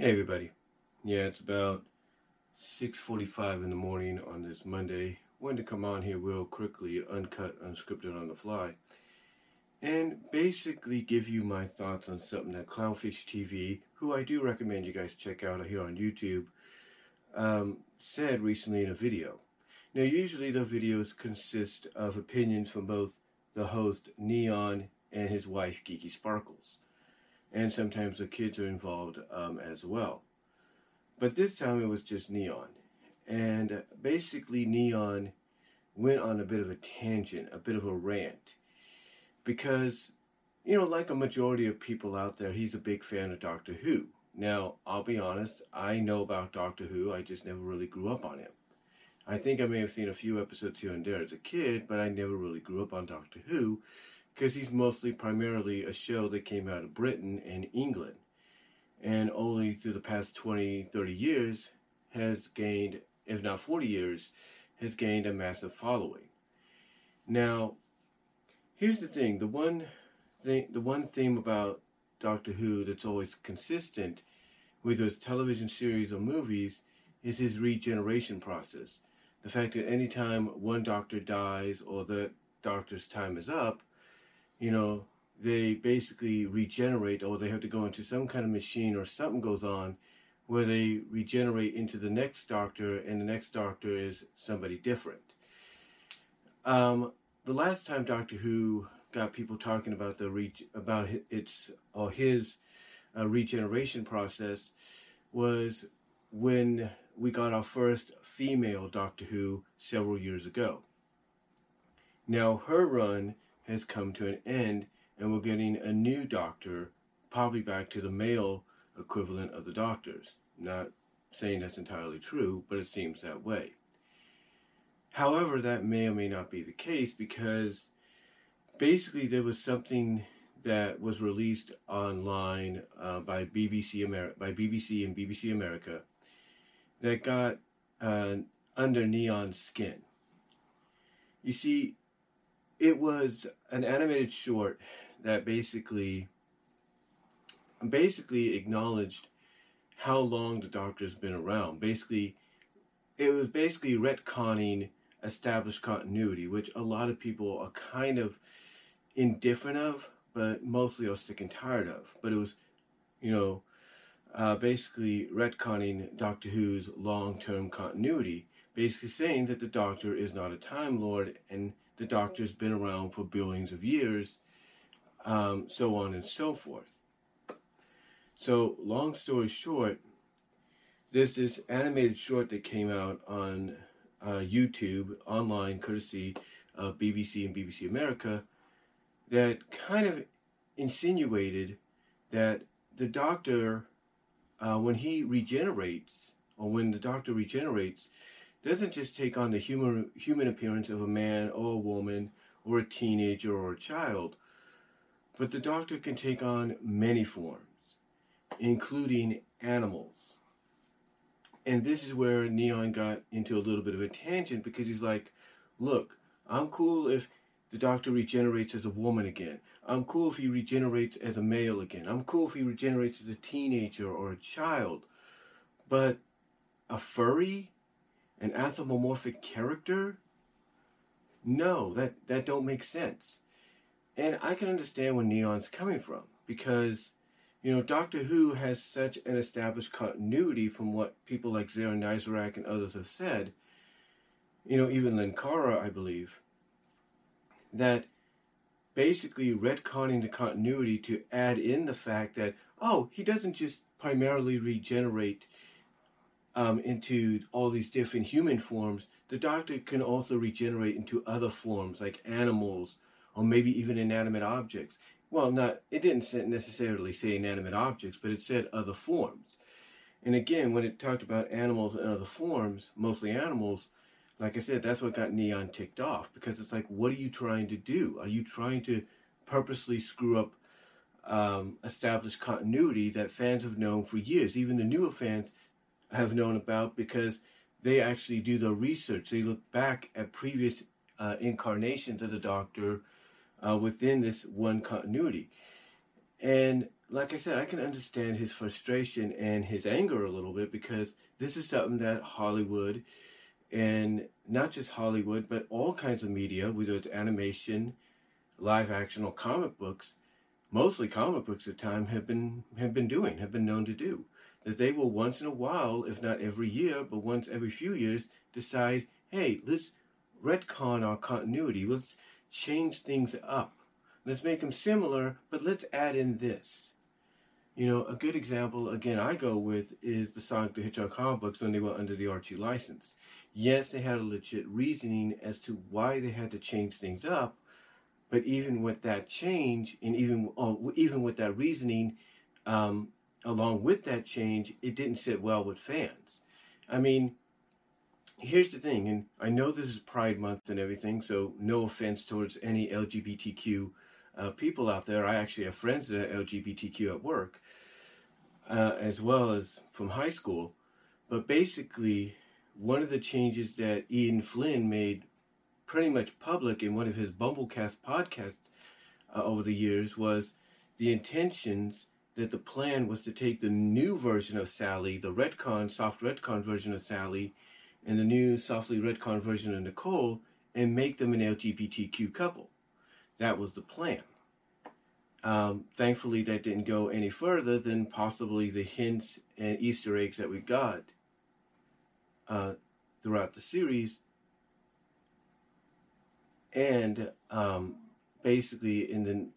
Hey everybody. Yeah, it's about 6:45 in the morning on this Monday. Wanted to come on here real quickly, uncut, unscripted on the fly, and basically give you my thoughts on something that Clownfish TV, who I do recommend you guys check out here on YouTube, um, said recently in a video. Now, usually the videos consist of opinions from both the host Neon and his wife Geeky Sparkles and sometimes the kids are involved um, as well. But this time it was just Neon. And basically, Neon went on a bit of a tangent, a bit of a rant. Because, you know, like a majority of people out there, he's a big fan of Doctor Who. Now, I'll be honest, I know about Doctor Who, I just never really grew up on him. I think I may have seen a few episodes here and there as a kid, but I never really grew up on Doctor Who because he's mostly primarily a show that came out of Britain and England. And only through the past 20, 30 years has gained, if not 40 years, has gained a massive following. Now, here's the thing, the one thing the one theme about Doctor Who that's always consistent with his television series or movies is his regeneration process. The fact that anytime one doctor dies or the doctor's time is up, you know, they basically regenerate or they have to go into some kind of machine or something goes on where they regenerate into the next doctor and the next doctor is somebody different. Um, the last time Doctor Who got people talking about the re- about its or his uh, regeneration process was when we got our first female Doctor Who several years ago. Now her run has come to an end and we're getting a new doctor, probably back to the male equivalent of the doctors. Not saying that's entirely true, but it seems that way. However, that may or may not be the case because basically there was something that was released online uh, by BBC America, by BBC and BBC America that got uh, under Neon's skin. You see, it was an animated short that basically basically acknowledged how long the Doctor's been around. Basically, it was basically retconning established continuity, which a lot of people are kind of indifferent of, but mostly are sick and tired of. But it was, you know, uh, basically retconning Doctor Who's long-term continuity, basically saying that the Doctor is not a Time Lord and the doctor's been around for billions of years, um, so on and so forth. So, long story short, there's this animated short that came out on uh, YouTube online, courtesy of BBC and BBC America, that kind of insinuated that the doctor, uh, when he regenerates, or when the doctor regenerates, doesn't just take on the human human appearance of a man or a woman or a teenager or a child, but the doctor can take on many forms, including animals. And this is where Neon got into a little bit of a tangent because he's like, look, I'm cool if the doctor regenerates as a woman again. I'm cool if he regenerates as a male again. I'm cool if he regenerates as a teenager or a child. But a furry an anthropomorphic character? No, that, that don't make sense. And I can understand where Neon's coming from because, you know, Doctor Who has such an established continuity from what people like Zara Neisserak and others have said, you know, even Linkara, I believe, that basically retconning the continuity to add in the fact that, oh, he doesn't just primarily regenerate um, into all these different human forms, the doctor can also regenerate into other forms like animals or maybe even inanimate objects. Well, not it didn't necessarily say inanimate objects, but it said other forms. And again, when it talked about animals and other forms, mostly animals, like I said, that's what got Neon ticked off because it's like, what are you trying to do? Are you trying to purposely screw up um, established continuity that fans have known for years? Even the newer fans have known about because they actually do the research. They look back at previous uh, incarnations of the Doctor uh, within this one continuity. And like I said, I can understand his frustration and his anger a little bit because this is something that Hollywood and not just Hollywood, but all kinds of media, whether it's animation, live action, or comic books, mostly comic books at the time have been have been doing, have been known to do. That they will once in a while, if not every year, but once every few years, decide, hey, let's retcon our continuity. Let's change things up. Let's make them similar, but let's add in this. You know, a good example, again, I go with is the Sonic the Hedgehog comic books when they were under the Archie license. Yes, they had a legit reasoning as to why they had to change things up, but even with that change, and even oh, even with that reasoning, um, along with that change, it didn't sit well with fans. I mean, here's the thing, and I know this is Pride Month and everything, so no offense towards any LGBTQ uh, people out there. I actually have friends that are LGBTQ at work, uh, as well as from high school. But basically, one of the changes that Ian Flynn made pretty much public in one of his BumbleKast podcasts uh, over the years was the intentions that the plan was to take the new version of Sally, the retcon, soft retcon version of Sally, and the new softly retcon version of Nicole, and make them an LGBTQ couple. That was the plan. Um, thankfully, that didn't go any further than possibly the hints and Easter eggs that we got uh, throughout the series, and um, basically in the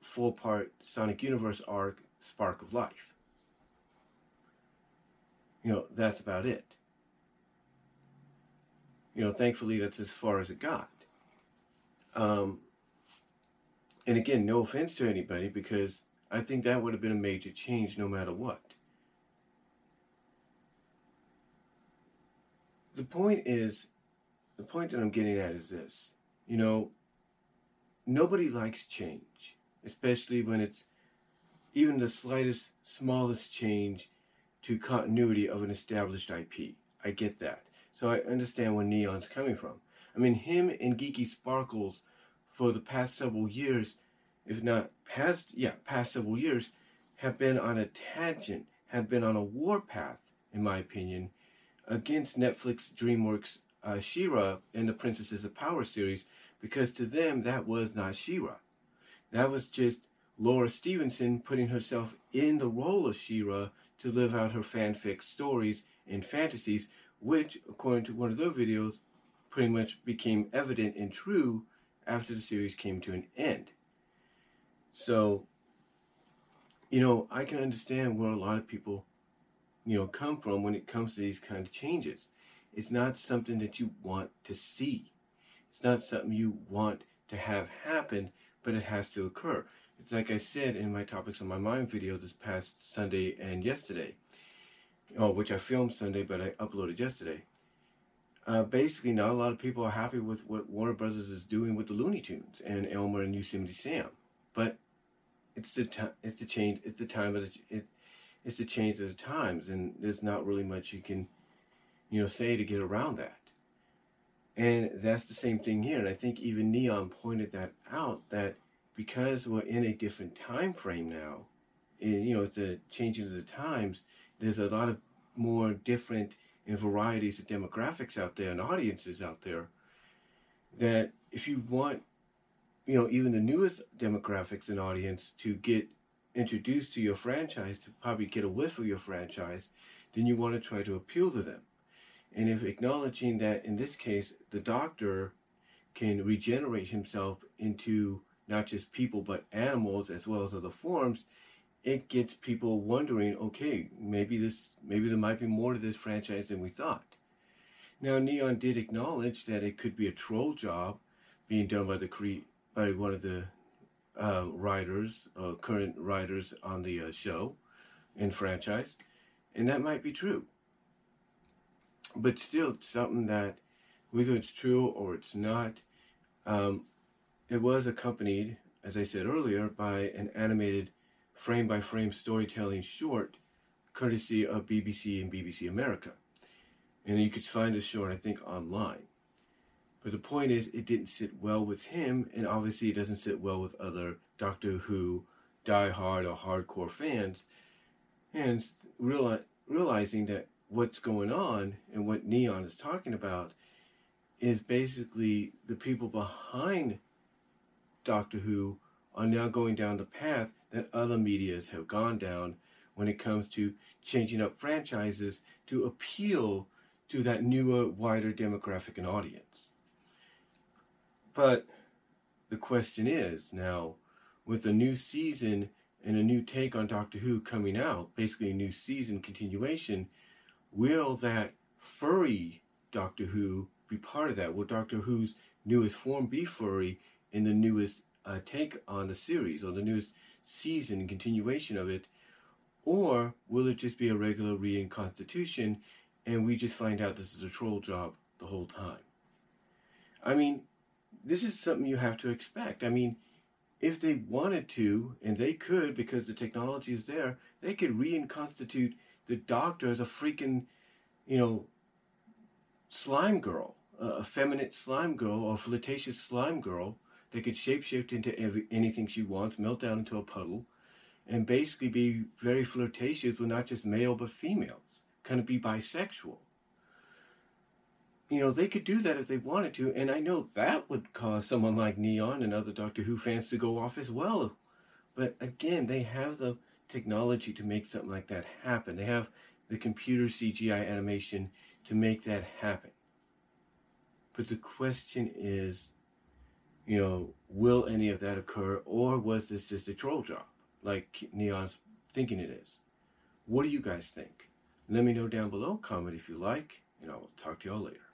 four part Sonic Universe arc, Spark of Life. You know, that's about it. You know, thankfully, that's as far as it got. Um, and again, no offense to anybody because I think that would have been a major change no matter what. The point is, the point that I'm getting at is this. You know, nobody likes change, especially when it's even the slightest, smallest change to continuity of an established IP. I get that. So I understand where Neon's coming from. I mean, him and Geeky Sparkles for the past several years, if not past, yeah, past several years, have been on a tangent, have been on a warpath, in my opinion, against Netflix DreamWorks uh, She-Ra in the Princesses of Power series, because to them that was not She-Ra. That was just Laura Stevenson putting herself in the role of She-Ra to live out her fanfic stories and fantasies, which, according to one of their videos, pretty much became evident and true after the series came to an end. So, you know, I can understand where a lot of people, you know, come from when it comes to these kind of changes. It's not something that you want to see. It's not something you want to have happen, but it has to occur. It's like I said in my Topics on My Mind video this past Sunday and yesterday, oh, which I filmed Sunday, but I uploaded yesterday uh, basically not a lot of people are happy with what Warner Brothers is doing with the Looney Tunes and Elmer and Yosemite Sam. But it's the time. It's the change. It's the time of the. It's it's the change of the times, and there's not really much you can, you know, say to get around that. And that's the same thing here. And I think even Neon pointed that out that because we're in a different time frame now, and, you know, it's a changing of the times. There's a lot of more different and varieties of demographics out there and audiences out there that if you want you know even the newest demographics and audience to get introduced to your franchise to probably get a whiff of your franchise then you want to try to appeal to them and if acknowledging that in this case the doctor can regenerate himself into not just people but animals as well as other forms it gets people wondering, okay, maybe this, maybe there might be more to this franchise than we thought. Now, Neon did acknowledge that it could be a troll job being done by the cre- by one of the uh, writers, uh, current writers on the uh, show and franchise, and that might be true. But still, something that, whether it's true or it's not, um, it was accompanied, as I said earlier, by an animated frame by frame storytelling short, courtesy of BBC and BBC America. And you could find the short, I think, online. But the point is, it didn't sit well with him, and obviously, it doesn't sit well with other Doctor Who die-hard or hardcore fans, and reali- realizing that what's going on and what Neon is talking about is basically the people behind Doctor Who are now going down the path that other medias have gone down when it comes to changing up franchises to appeal to that newer, wider demographic and audience. But the question is now, with a new season and a new take on Doctor Who coming out, basically a new season continuation, will that furry Doctor Who be part of that? Will Doctor Who's newest form be furry in the newest uh, take on the series or the newest season continuation of it? Or will it just be a regular reconstitution and we just find out this is a troll job the whole time? I mean, this is something you have to expect. I mean, if they wanted to, and they could because the technology is there, they could reconstitute the doctor as a freaking, you know, slime girl, a effeminate slime girl or flirtatious slime girl that could shapeshift into every, anything she wants, melt down into a puddle, and basically be very flirtatious with not just male but females, kind of be bisexual. You know, they could do that if they wanted to, and I know that would cause someone like Neon and other Doctor Who fans to go off as well. But again, they have the technology to make something like that happen. They have the computer CGI animation to make that happen. But the question is, you know, will any of that occur, or was this just a troll job, like Neon's thinking it is? What do you guys think? Let me know down below. Comment if you like, and I will talk to y'all later.